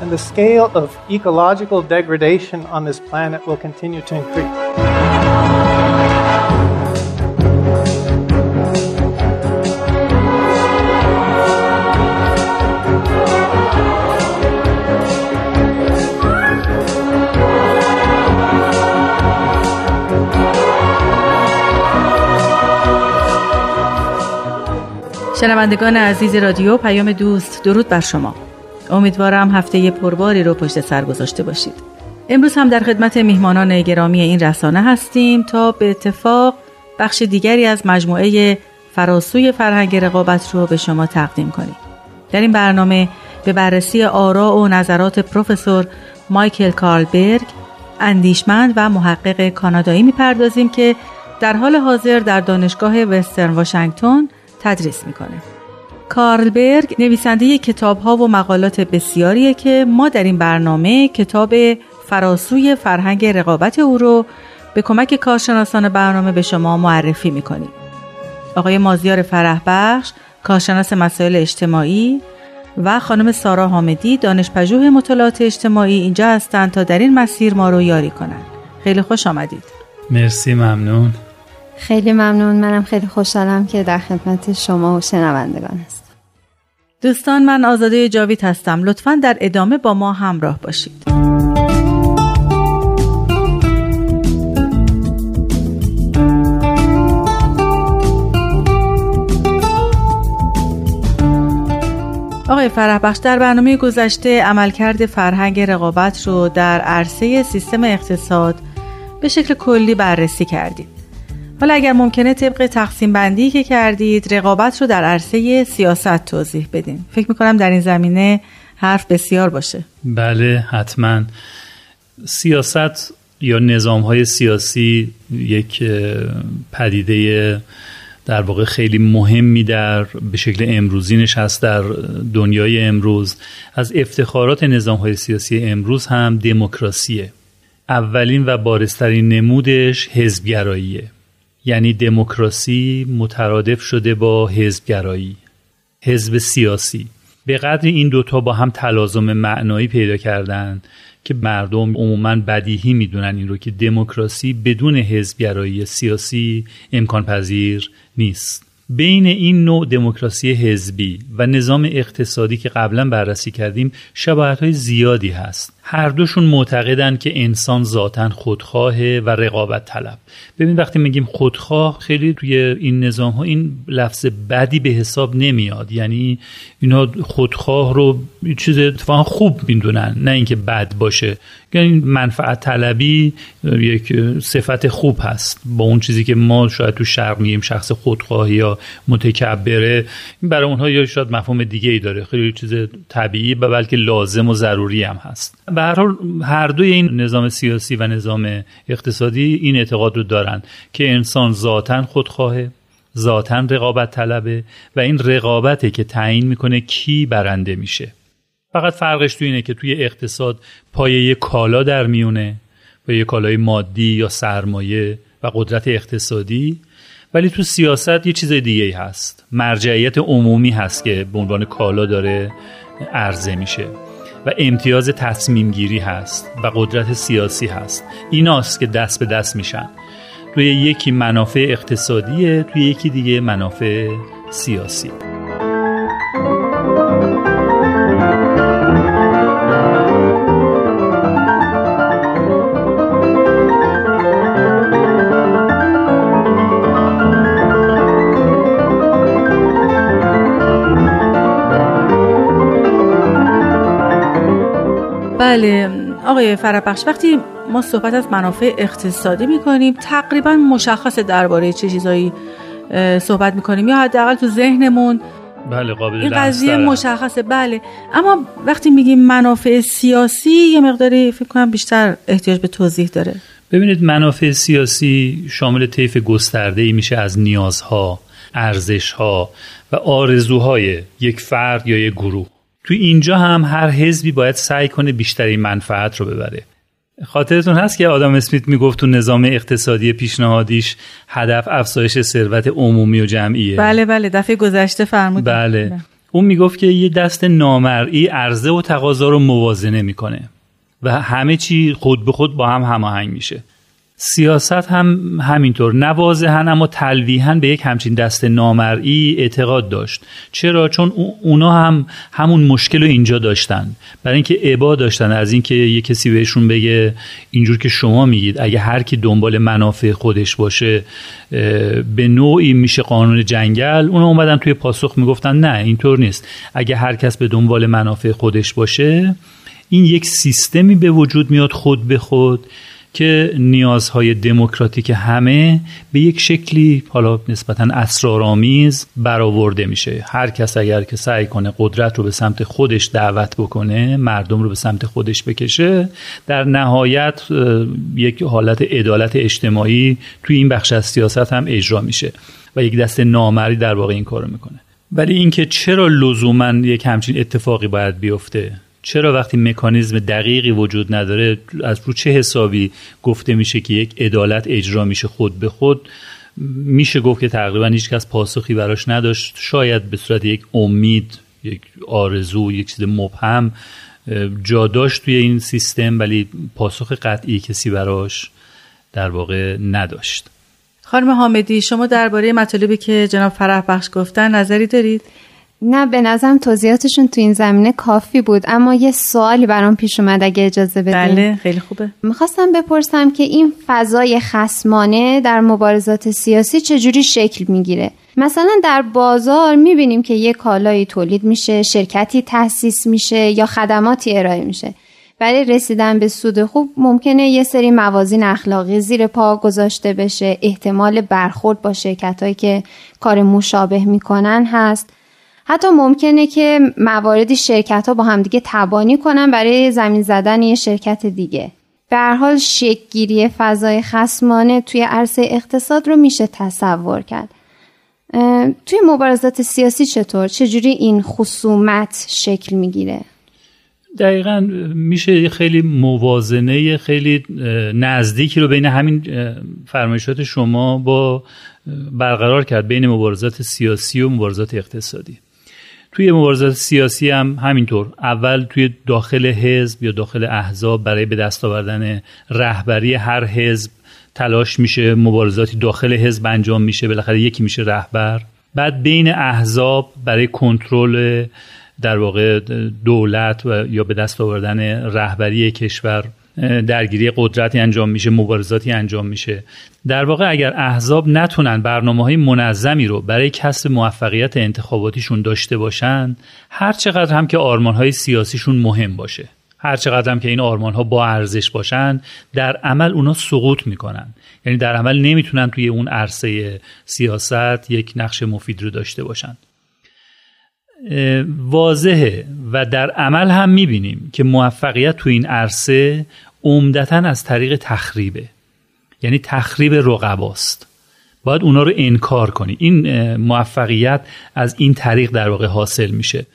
and the scale of ecological degradation on this planet will continue to increase. شنوندگان عزیز رادیو پیام دوست درود بر شما امیدوارم هفته پرباری رو پشت سر گذاشته باشید. امروز هم در خدمت میهمانان گرامی این رسانه هستیم تا به اتفاق بخش دیگری از مجموعه فراسوی فرهنگ رقابت رو به شما تقدیم کنیم. در این برنامه به بررسی آراء و نظرات پروفسور مایکل کارلبرگ اندیشمند و محقق کانادایی می‌پردازیم که در حال حاضر در دانشگاه وسترن واشنگتن تدریس می‌کنه. کارلبرگ نویسنده کتاب ها و مقالات بسیاریه که ما در این برنامه کتاب فراسوی فرهنگ رقابت او رو به کمک کارشناسان برنامه به شما معرفی می‌کنیم. آقای مازیار فرح بخش کارشناس مسائل اجتماعی و خانم سارا حامدی دانش پژوه مطالعات اجتماعی اینجا هستند تا در این مسیر ما رو یاری کنند. خیلی خوش آمدید. مرسی ممنون. خیلی ممنون. منم خیلی خوشحالم که در خدمت شما و شنوندگان هستم. دوستان من آزاده جاوید هستم. لطفا در ادامه با ما همراه باشید. آقای فرح بخش در برنامه گذشته عملکرد فرهنگ رقابت رو در عرصه سیستم اقتصاد به شکل کلی بررسی کردید حالا اگر ممکنه طبق تقسیم بندی که کردید رقابت رو در عرصه سیاست توضیح بدین. فکر می‌کنم در این زمینه حرف بسیار باشه. بله حتما. سیاست یا نظام های سیاسی یک پدیده در واقع خیلی مهمی در به شکل امروزینش هست در دنیای امروز. از افتخارات نظام های سیاسی امروز هم دموکراسیه. اولین و بارسترین نمودش حزبگراییه. یعنی دموکراسی مترادف شده با حزبگرایی حزب سیاسی. به قدر این دوتا با هم تلازم معنایی پیدا کردند که مردم عموما بدیهی می‌دونن این رو که دموکراسی بدون حزبگرایی سیاسی امکان پذیر نیست. بین این نوع دموکراسی حزبی و نظام اقتصادی که قبلا بررسی کردیم شباهت های زیادی هست. هر دوشون معتقدن که انسان ذاتا خودخواهه و رقابت طلب. ببین وقتی میگیم خودخواه خیلی توی این نظام ها این لفظ بدی به حساب نمیاد. یعنی اینا خودخواه رو چیز اتفاقا خوب می‌دونن نه اینکه بد باشه. یعنی منفعت طلبی یک صفت خوب هست. با اون چیزی که ما شاید تو شرق میگیم شخص خودخواه یا متکبره این برای اونها یا شاید مفهوم دیگه ای داره. خیلی چیز طبیعی و بلکه لازم و ضروری هم هست. به هر حال هر دوی این نظام سیاسی و نظام اقتصادی این اعتقاد رو دارند که انسان ذاتا خودخواهه ذاتا رقابت طلبه و این رقابته که تعیین می‌کنه کی برنده میشه. فقط فرقش تو اینه که توی اقتصاد پایه کالا در میونه و یه کالای مادی یا سرمایه و قدرت اقتصادی ولی تو سیاست یه چیز دیگه هست. مرجعیت عمومی هست که به عنوان کالا داره عرضه میشه. و امتیاز تصمیم گیری هست و قدرت سیاسی هست. ایناست که دست به دست میشن. توی یکی منافع اقتصادیه توی یکی دیگه منافع سیاسی. آقای فربخش وقتی ما صحبت از منافع اقتصادی می‌کنیم تقریبا مشخص درباره چه چیزایی صحبت می‌کنیم یا حداقل تو ذهنمون. بله قابل این قضیه مشخصه بله. اما وقتی میگیم منافع سیاسی یه مقداری فکر کنم بیشتر احتیاج به توضیح داره. ببینید منافع سیاسی شامل طیف گسترده ای میشه از نیازها ارزشها و آرزوهای یک فرد یا یک گروه. تو اینجا هم هر حزبی باید سعی کنه بیشترین منفعت رو ببره. خاطرتون هست که آدم اسمیت می‌گفت تو نظام اقتصادی پیشنهادیش هدف افزایش ثروت عمومی و جمعیه. بله بله دفعه گذشته فرمودید. بله. بله. اون می‌گفت که یه دست نامرئی عرضه و تقاضا رو موازنه می‌کنه و همه چی خود به خود با هم هماهنگ میشه. سیاست هم همینطور. نوازهن اما تلویحا به یک همچین دست نامرئی اعتقاد داشت. چرا؟ چون اونا هم همون مشکل رو اینجا داشتن. برای اینکه عبا داشتن از اینکه یه کسی بهشون بگه اینجور که شما میگید. اگه هر کی دنبال منافع خودش باشه به نوعی میشه قانون جنگل. اونا اومدن توی پاسخ می‌گفتن نه اینطور نیست. اگه هر کس به دنبال منافع خودش باشه این یک سیستمی به وجود میاد خود به خود. که نیازهای دموکراتیک همه به یک شکلی حالا نسبتا اسرارآمیز برآورده میشه. هر کس اگر که سعی کنه قدرت رو به سمت خودش دعوت بکنه مردم رو به سمت خودش بکشه در نهایت یک حالت عدالت اجتماعی توی این بخش از سیاست هم اجرا میشه و یک دست نامری در واقع این کارو می‌کنه. ولی اینکه چرا لزوما یک همچین اتفاقی باید بیفته؟ چرا وقتی مکانیزم دقیقی وجود نداره از رو چه حسابی گفته میشه که یک عدالت اجرا میشه خود به خود؟ میشه گفت که تقریبا هیچ کس پاسخی براش نداشت. شاید به صورت یک امید یک آرزو یک چیز مبهم جا داشت توی این سیستم ولی پاسخ قطعی کسی براش در واقع نداشت. خانم حامدی شما درباره مطالبی که جناب فرح بخش گفتن نظری دارید؟ نه به نظرم توضیحاتشون تو این زمینه کافی بود اما یه سوالی برام پیش اومد اگه اجازه بدید بله خیلی خوبه. می‌خواستم بپرسم که این فضای خسمانه در مبارزات سیاسی چجوری شکل می‌گیره؟ مثلا در بازار می‌بینیم که یه کالایی تولید میشه شرکتی تأسیس میشه یا خدماتی ارائه میشه. برای رسیدن به سود خوب ممکنه یه سری موازین اخلاقی زیر پا گذاشته بشه. احتمال برخورد با شرکت که کار مشابه می‌کنن هست. حتی ممکنه که مواردی شرکت ها با همدیگه تبانی کنن برای زمین زدن یه شرکت دیگه به هر حال شکگیری فضای خسمانه توی عرصه اقتصاد رو میشه تصور کرد توی مبارزات سیاسی چطور؟ چجوری این خصومت شکل می‌گیره؟ دقیقا میشه خیلی موازنه خیلی نزدیکی رو بین همین فرمایشات شما با برقرار کرد بین مبارزات سیاسی و مبارزات اقتصادی توی مبارزات سیاسی هم همینطور. اول توی داخل حزب یا داخل احزاب برای به دست آوردن رهبری هر حزب تلاش میشه مبارزاتی داخل حزب انجام میشه بالاخره یکی میشه رهبر. بعد بین احزاب برای کنترل در واقع دولت و یا به دست آوردن رهبری کشور درگیری قدرتی انجام میشه مبارزاتی انجام میشه. در واقع اگر احزاب نتونن برنامه های منظمی رو برای کسب موفقیت انتخاباتیشون داشته باشن هر چقدر هم که آرمان های سیاسیشون مهم باشه هر چقدر هم که این آرمان ها با ارزش باشن در عمل اونا سقوط می‌کنن. یعنی در عمل نمی‌تونن توی اون عرصه سیاست یک نقش مفید رو داشته باشن. واضحه و در عمل هم می‌بینیم که موفقیت تو این عرصه عمدتا از طریق تخریبه. یعنی تخریب رقباست. باید اونا رو انکار کنی. این موفقیت از این طریق در واقع حاصل میشه.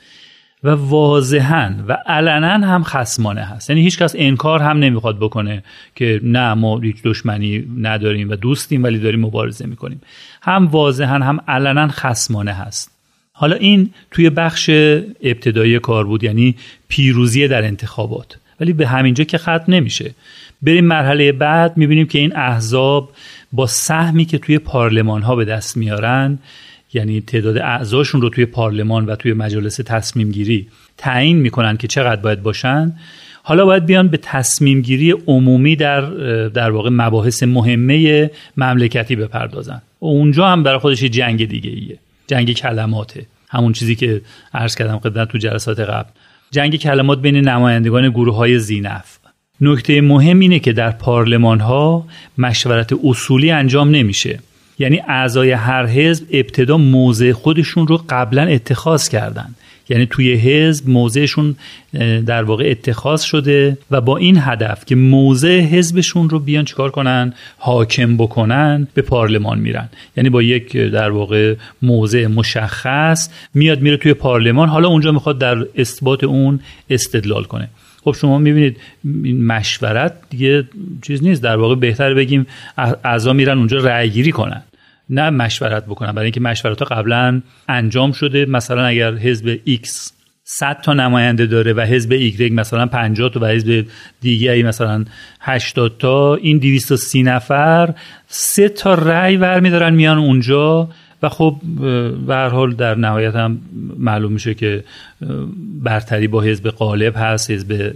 و واضحا و علنا هم خسمانه هست. یعنی هیچ کس انکار هم نمی‌خواد بکنه که نه ما هیچ دشمنی نداریم و دوستیم ولی داریم مبارزه می‌کنیم. هم واضحا هم علنا خسمانه هست. حالا این توی بخش ابتدایی کار بود یعنی پیروزی در انتخابات. ولی به همینجا که ختم نمیشه. بریم مرحله بعد می‌بینیم که این احزاب با سهمی که توی پارلمان ها به دست میارن یعنی تعداد اعضاشون رو توی پارلمان و توی مجالس تصمیم گیری تعیین می‌کنن که چقدر باید باشن. حالا باید بیان به تصمیم گیری عمومی در در واقع مباحث مهمه مملکتی بپردازن. و اونجا هم برای خودش جنگ دیگه ایه جنگ کلماته. همون چیزی که عرض کردم خدمت تو جلسات قبل. جنگ کلمات بین نمایندگان گروه های زینف. نکته مهم اینه که در پارلمان ها مشورت اصولی انجام نمیشه. یعنی اعضای هر حزب ابتدا موضع خودشون رو قبلا اتخاذ کردن. یعنی توی حزب موضعشون در واقع اتخاذ شده و با این هدف که موضع حزبشون رو بیان چیکار کنن حاکم بکنن به پارلمان میرن. یعنی با یک در واقع موضع مشخص میاد میره توی پارلمان حالا اونجا می‌خواد در اثبات اون استدلال کنه. خب شما می‌بینید این مشورت دیگه چیز نیست در واقع بهتر بگیم اعضا میرن اونجا رأی گیری کنن. نه مشورت بکنن برای اینکه مشورت ها قبلا انجام شده. مثلا اگر حزب X 100 تا نماینده داره و حزب Y مثلا 50 تا و حزب دیگری مثلا 80 تا این 230 نفر سه تا رأی برمیدارن میان اونجا. و خب به حال در نهایت هم معلوم میشه که برتری با حزب غالب هست حزب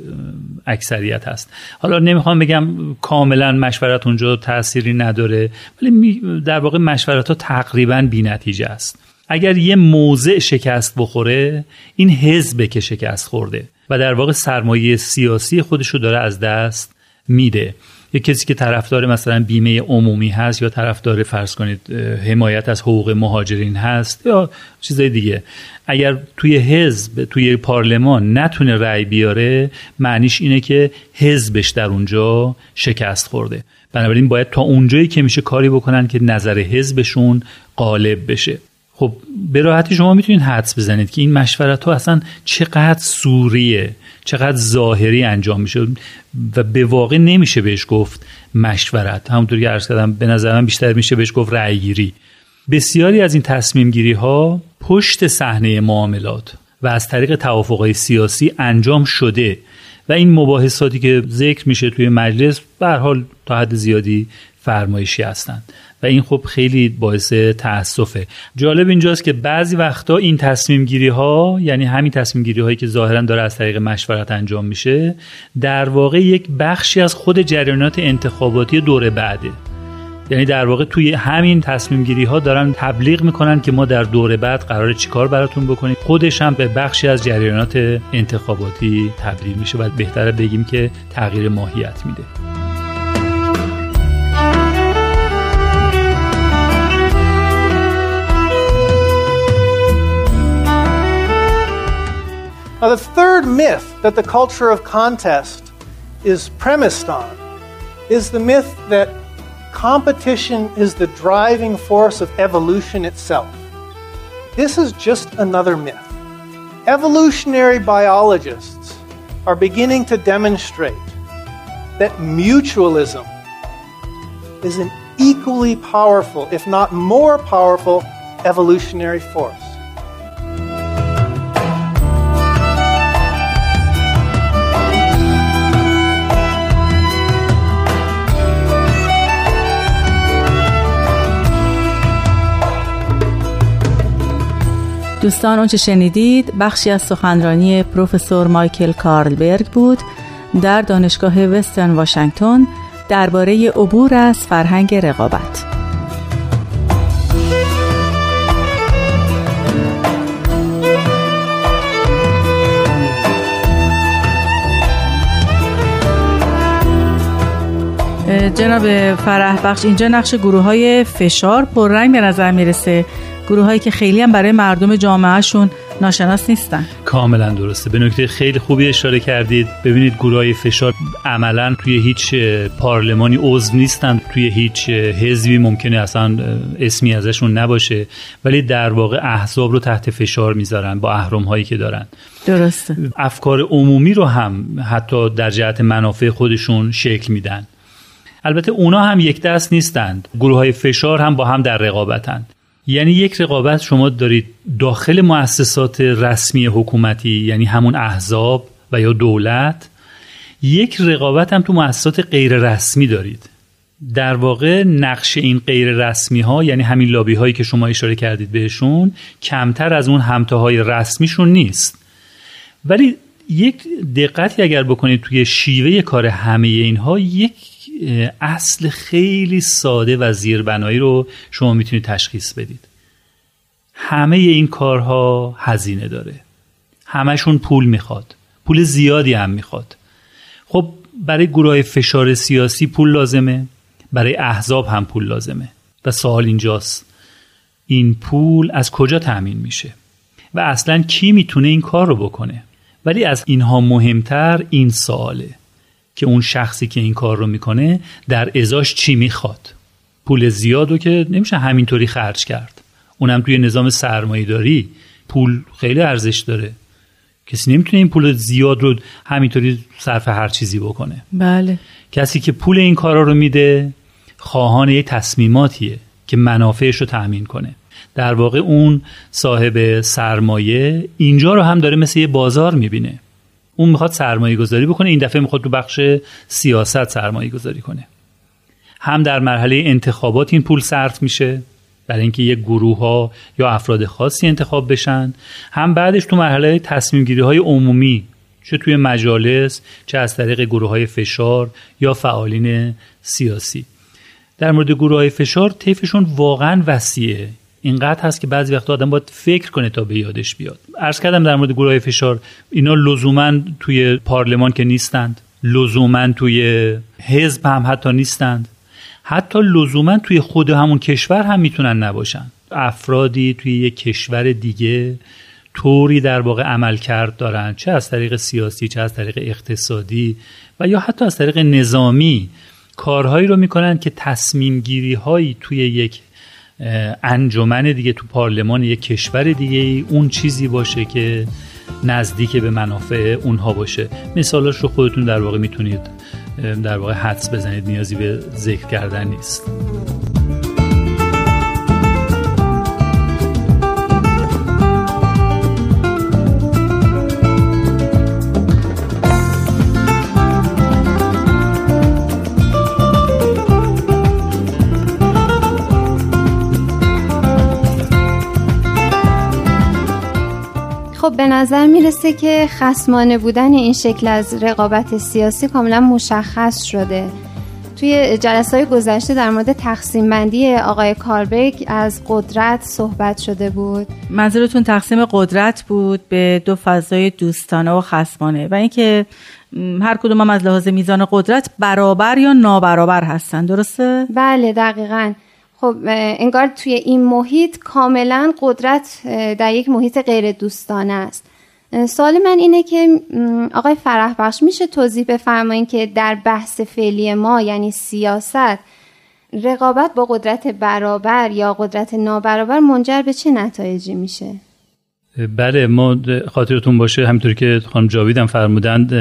اکثریت هست. حالا نمی‌خوام بگم کاملا مشورت اونجا تأثیری نداره ولی در واقع مشورت ها تقریبا بی نتیجه است. اگر یه موضع شکست بخوره این حزبه که شکست خورده و در واقع سرمایه سیاسی خودش رو داره از دست میده. یه کسی که طرفدار مثلا بیمه عمومی هست یا طرفدار فرض کنید حمایت از حقوق مهاجرین هست یا چیزای دیگه. اگر توی حزب توی پارلمان نتونه رأی بیاره معنیش اینه که حزبش در اونجا شکست خورده. بنابراین باید تا اونجایی که میشه کاری بکنن که نظر حزبشون غالب بشه. خب به راحتی شما می‌تونید حدس بزنید که این مشورت ها اصلا چقدر سوریه چقدر ظاهری انجام میشه. و به واقع نمیشه بهش گفت مشورت. همونطور که عرض کردم به نظر من بیشتر میشه بهش گفت رأیگیری. بسیاری از این تصمیم گیری ها پشت صحنه معاملات و از طریق توافقهای سیاسی انجام شده. و این مباحثاتی که ذکر میشه توی مجلس به حال تا حد زیادی فرمایشی هستند. و این خب خیلی باعث تاسفه جالب اینجاست که بعضی وقتا این تصمیم گیری ها یعنی همین تصمیم گیری هایی که ظاهرا داره از طریق مشورت انجام میشه در واقع یک بخشی از خود جریانات انتخاباتی دوره بعده. یعنی در واقع توی همین تصمیم گیری ها دارن تبلیغ می‌کنن که ما در دوره بعد قرار چیکار براتون بکنیم. خودش هم به بخشی از جریانات انتخاباتی تبدیل میشه و بهتره بگیم که تغییر ماهیت میده. Now, the third myth that the culture of contest is premised on is the myth that competition is the driving force of evolution itself. This is just another myth. Evolutionary biologists are beginning to demonstrate that mutualism is an equally powerful, if not more powerful, evolutionary force. دوستان اونچه شنیدید بخشی از سخنرانی پروفسور مایکل کارلبرگ بود در دانشگاه وسترن واشنگتن درباره عبور از فرهنگ رقابت. جناب فرح بخش اینجا نقش گروه های فشار پررنگ به نظر می‌رسه. گروه هایی که خیلی هم برای مردم جامعهشون ناشناس نیستن. کاملا درسته. به نکته خیلی خوبی اشاره کردید. ببینید گروه های فشار عملا توی هیچ پارلمانی عضو نیستن توی هیچ حزبی. ممکنه اصلا اسمی ازشون نباشه. ولی در واقع احزاب رو تحت فشار می‌ذارن با اهرم هایی که دارن. درسته. افکار عمومی رو هم حتی در جهت منافع خودشون شکل میدن. البته اونا هم یک دست نیستند. گروه های فشار هم با هم در رقابتند. یعنی یک رقابت شما دارید داخل مؤسسات رسمی حکومتی یعنی همون احزاب و یا دولت یک رقابت هم تو مؤسسات غیر رسمی دارید. در واقع نقش این غیر رسمی ها یعنی همین لابی هایی که شما اشاره کردید بهشون کمتر از اون همتاهای رسمیشون نیست. ولی یک دقتی اگر بکنید توی شیوه کار همه اینها یک اصل خیلی ساده و زیربنایی رو شما می‌تونید تشخیص بدید. همه این کارها هزینه داره. همشون پول می‌خواد. پول زیادی هم می‌خواد. خب برای گروه فشار سیاسی پول لازمه. برای احزاب هم پول لازمه. و سوال اینجاست. این پول از کجا تأمین میشه؟ و اصلا کی می‌تونه این کار رو بکنه؟ ولی از اینها مهمتر این سواله. که اون شخصی که این کار رو می‌کنه در ازاش چی می‌خواد. پول زیاد رو که نمیشه همینطوری خرج کرد. اونم توی نظام سرمایه داری پول خیلی ارزش داره. کسی نمی‌تونه این پول زیاد رو همینطوری صرف هر چیزی بکنه. بله. کسی که پول این کارا رو میده خواهان یه تصمیماتیه که منافعش رو تأمین کنه. در واقع اون صاحب سرمایه اینجا رو هم داره مثل یه بازار می‌بینه. اون می‌خواد سرمایه گذاری بکنه این دفعه می‌خواد تو بخش سیاست سرمایه گذاری کنه. هم در مرحله انتخابات این پول صرف میشه برای اینکه یک گروه ها یا افراد خاصی انتخاب بشن. هم بعدش تو مرحله تصمیم گیری های عمومی چه توی مجالس چه از طریق گروه های فشار یا فعالین سیاسی. در مورد گروه های فشار طیفشون واقعا وسیعه. اینقدر هست که بعضی وقتا آدم باید فکر کنه تا به یادش بیاد. عرض کردم در مورد گروه فشار اینا لزوما توی پارلمان که نیستند لزوما توی حزب هم حتی نیستند. حتی لزوما توی خود همون کشور هم می‌تونن نباشن. افرادی توی یک کشور دیگه طوری در واقع عمل کرد دارن چه از طریق سیاسی چه از طریق اقتصادی و یا حتی از طریق نظامی. کارهایی رو می‌کنن که تصمیم گیری هایی توی یک انجمن دیگه تو پارلمان یک کشور دیگه اون چیزی باشه که نزدیک به منافع اونها باشه. مثالاش رو خودتون در واقع می‌تونید در واقع حدس بزنید نیازی به ذکر کردن نیست. خب به نظر می‌رسه که خسمانه بودن این شکل از رقابت سیاسی کاملا مشخص شده. توی جلسه های گذشته در مورد تقسیم بندی آقای کاربک از قدرت صحبت شده بود. منظورتون تقسیم قدرت بود به دو فضای دوستانه و خسمانه و اینکه هر کدوم هم از لحاظ میزان قدرت برابر یا نابرابر هستن درسته؟ بله دقیقاً. خب انگار توی این محیط کاملا قدرت در یک محیط غیر دوستانه است سوال من اینه که آقای فرح بخش میشه توضیح بفرمایید که در بحث فعلی ما یعنی سیاست رقابت با قدرت برابر یا قدرت نابرابر منجر به چه نتایجی میشه؟ بله ما خاطرتون باشه همینطوری که خانم جاویدم فرمودند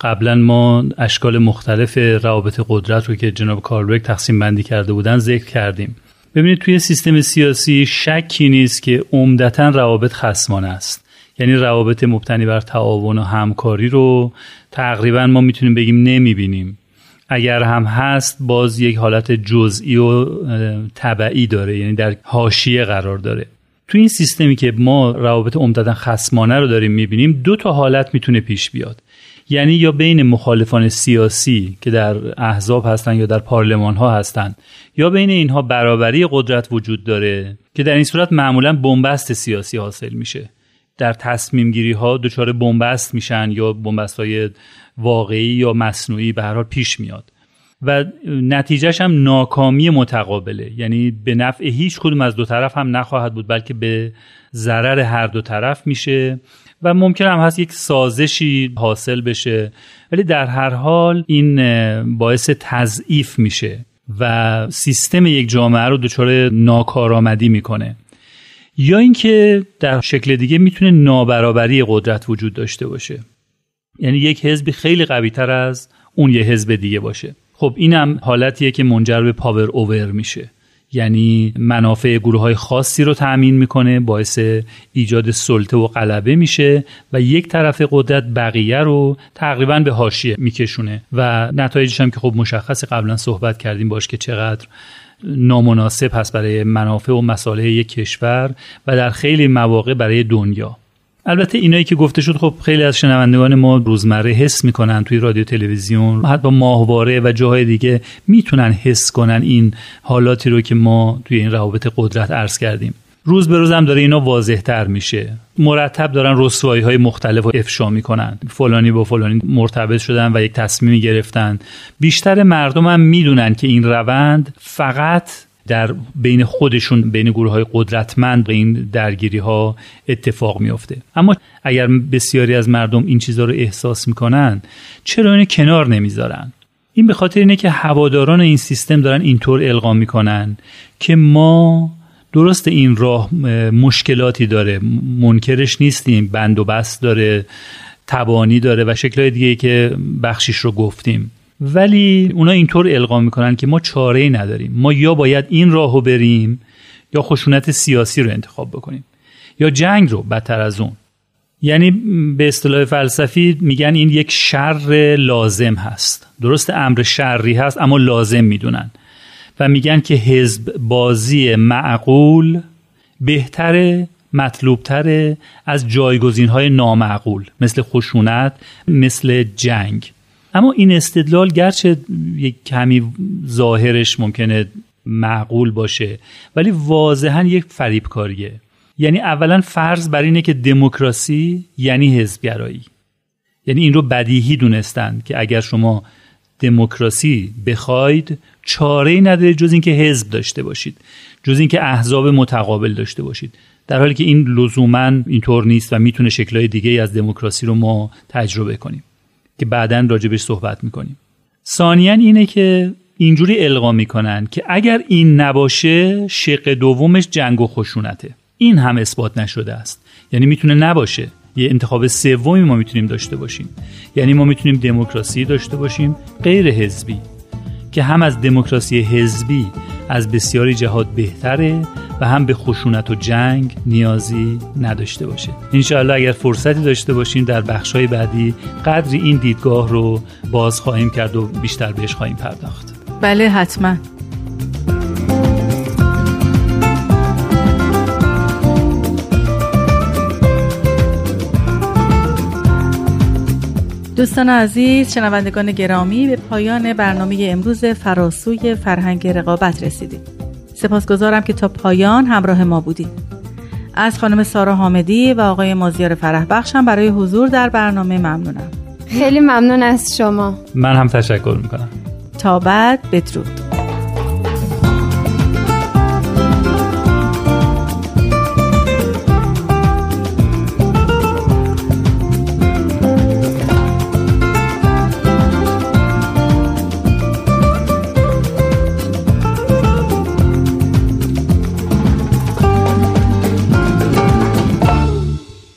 قبلا ما اشکال مختلف روابط قدرت رو که جناب کارلوک تقسیم بندی کرده بودن ذکر کردیم. ببینید توی سیستم سیاسی شکی نیست که عمدتا روابط خسمانه است. یعنی روابط مبتنی بر تعاون و همکاری رو تقریبا ما می‌تونیم بگیم نمی‌بینیم. اگر هم هست باز یک حالت جزئی و طبعی داره یعنی در حاشیه قرار داره. تو این سیستمی که ما روابط عمدتا خسمانه رو داریم می‌بینیم دو تا حالت می‌تونه پیش بیاد. یعنی یا بین مخالفان سیاسی که در احزاب هستند یا در پارلمان ها هستند یا بین اینها برابری قدرت وجود داره که در این صورت معمولا بنبست سیاسی حاصل میشه. در تصمیم گیری ها دچار بنبست میشن یا بنبست های واقعی یا مصنوعی به هر حال پیش میاد. و نتیجهش هم ناکامی متقابله. یعنی به نفع هیچ کدوم از دو طرف هم نخواهد بود بلکه به ضرر هر دو طرف میشه و ممکن هم هست یک سازشی حاصل بشه. ولی در هر حال این باعث تضعیف میشه و سیستم یک جامعه رو دچار ناکارآمدی می‌کنه. یا اینکه در شکل دیگه می‌تونه نابرابری قدرت وجود داشته باشه. یعنی یک حزبی خیلی قوی تر از اون یه حزب دیگه باشه. خب اینم حالتیه که منجر به پاور اوور میشه. یعنی منافع گروه های خاصی رو تأمین می‌کنه باعث ایجاد سلطه و غلبه میشه و یک طرف قدرت بقیه رو تقریبا به حاشیه میکشونه. و نتایجش هم که خب مشخص قبلا صحبت کردیم باش که چقدر نامناسب هست برای منافع و مصالح یک کشور و در خیلی مواقع برای دنیا. البته اینایی که گفته شد خب خیلی از شنوندگان ما روزمره حس می‌کنن توی رادیو تلویزیون. حتی ماهواره و جاهای دیگه می‌تونن حس کنن این حالاتی رو که ما توی این روابط قدرت عرض کردیم. روز به روز هم داره اینا واضح تر میشه. مرتب دارن رسوایی های مختلف و افشا می‌کنن. فلانی با فلانی مرتبط شدن و یک تصمیمی گرفتن. بیشتر مردم هم می‌دونن که این روند فقط در بین خودشون بین گروه های قدرتمند به این درگیری ها اتفاق میافته. اما اگر بسیاری از مردم این چیزها رو احساس می‌کنن چرا اینو کنار نمی‌ذارن؟ این به خاطر اینه که هواداران این سیستم دارن اینطور القا می‌کنن که ما درست این راه مشکلاتی داره. منکرش نیستیم بند و بست داره تبانی داره و شکلهای دیگه که بخشیش رو گفتیم. ولی اونا اینطور القا می‌کنن که ما چاره ای نداریم. ما یا باید این راهو بریم یا خشونت سیاسی رو انتخاب بکنیم. یا جنگ رو بدتر از اون. یعنی به اصطلاح فلسفی میگن این یک شر لازم هست. درست امر شری هست اما لازم می‌دونن. و میگن که حزب بازی معقول بهتره مطلوبتره از جایگزین های نامعقول مثل خشونت مثل جنگ. اما این استدلال گرچه یک کمی ظاهرش ممکنه معقول باشه ولی واضحا یک فریبکاریه. یعنی اولا فرض بر اینه که دموکراسی یعنی حزبگرایی. یعنی این رو بدیهی دونستن که اگر شما دموکراسی بخواید چاره ای نداره جز اینکه حزب داشته باشید جز اینکه احزاب متقابل داشته باشید. در حالی که این لزوما اینطور نیست و می‌تونه شکلهای دیگه از دموکراسی رو ما تجربه کنیم. که بعدا راجبش صحبت می‌کنیم. ثانیا اینه که اینجوری القا می‌کنن که اگر این نباشه شق دومش جنگ و خشونته. این هم اثبات نشده است. یعنی می‌تونه نباشه. یه انتخاب سومی ما می‌تونیم داشته باشیم. یعنی ما می‌تونیم دموکراسی داشته باشیم غیر حزبی. که هم از دموکراسی حزبی از بسیاری جهات بهتره و هم به خشونت و جنگ نیازی نداشته باشه. انشاءالله اگر فرصتی داشته باشیم در بخشهای بعدی قدری این دیدگاه رو باز خواهیم کرد و بیشتر بهش خواهیم پرداخت. بله حتما. دوستان عزیز شنوندگان گرامی به پایان برنامه امروز فراسوی فرهنگ رقابت رسیدیم. سپاسگزارم که تا پایان همراه ما بودید از خانم سارا حامدی و آقای مازیار فرح بخشم برای حضور در برنامه ممنونم. خیلی ممنون از شما. من هم تشکر می‌کنم. تا بعد بدرود.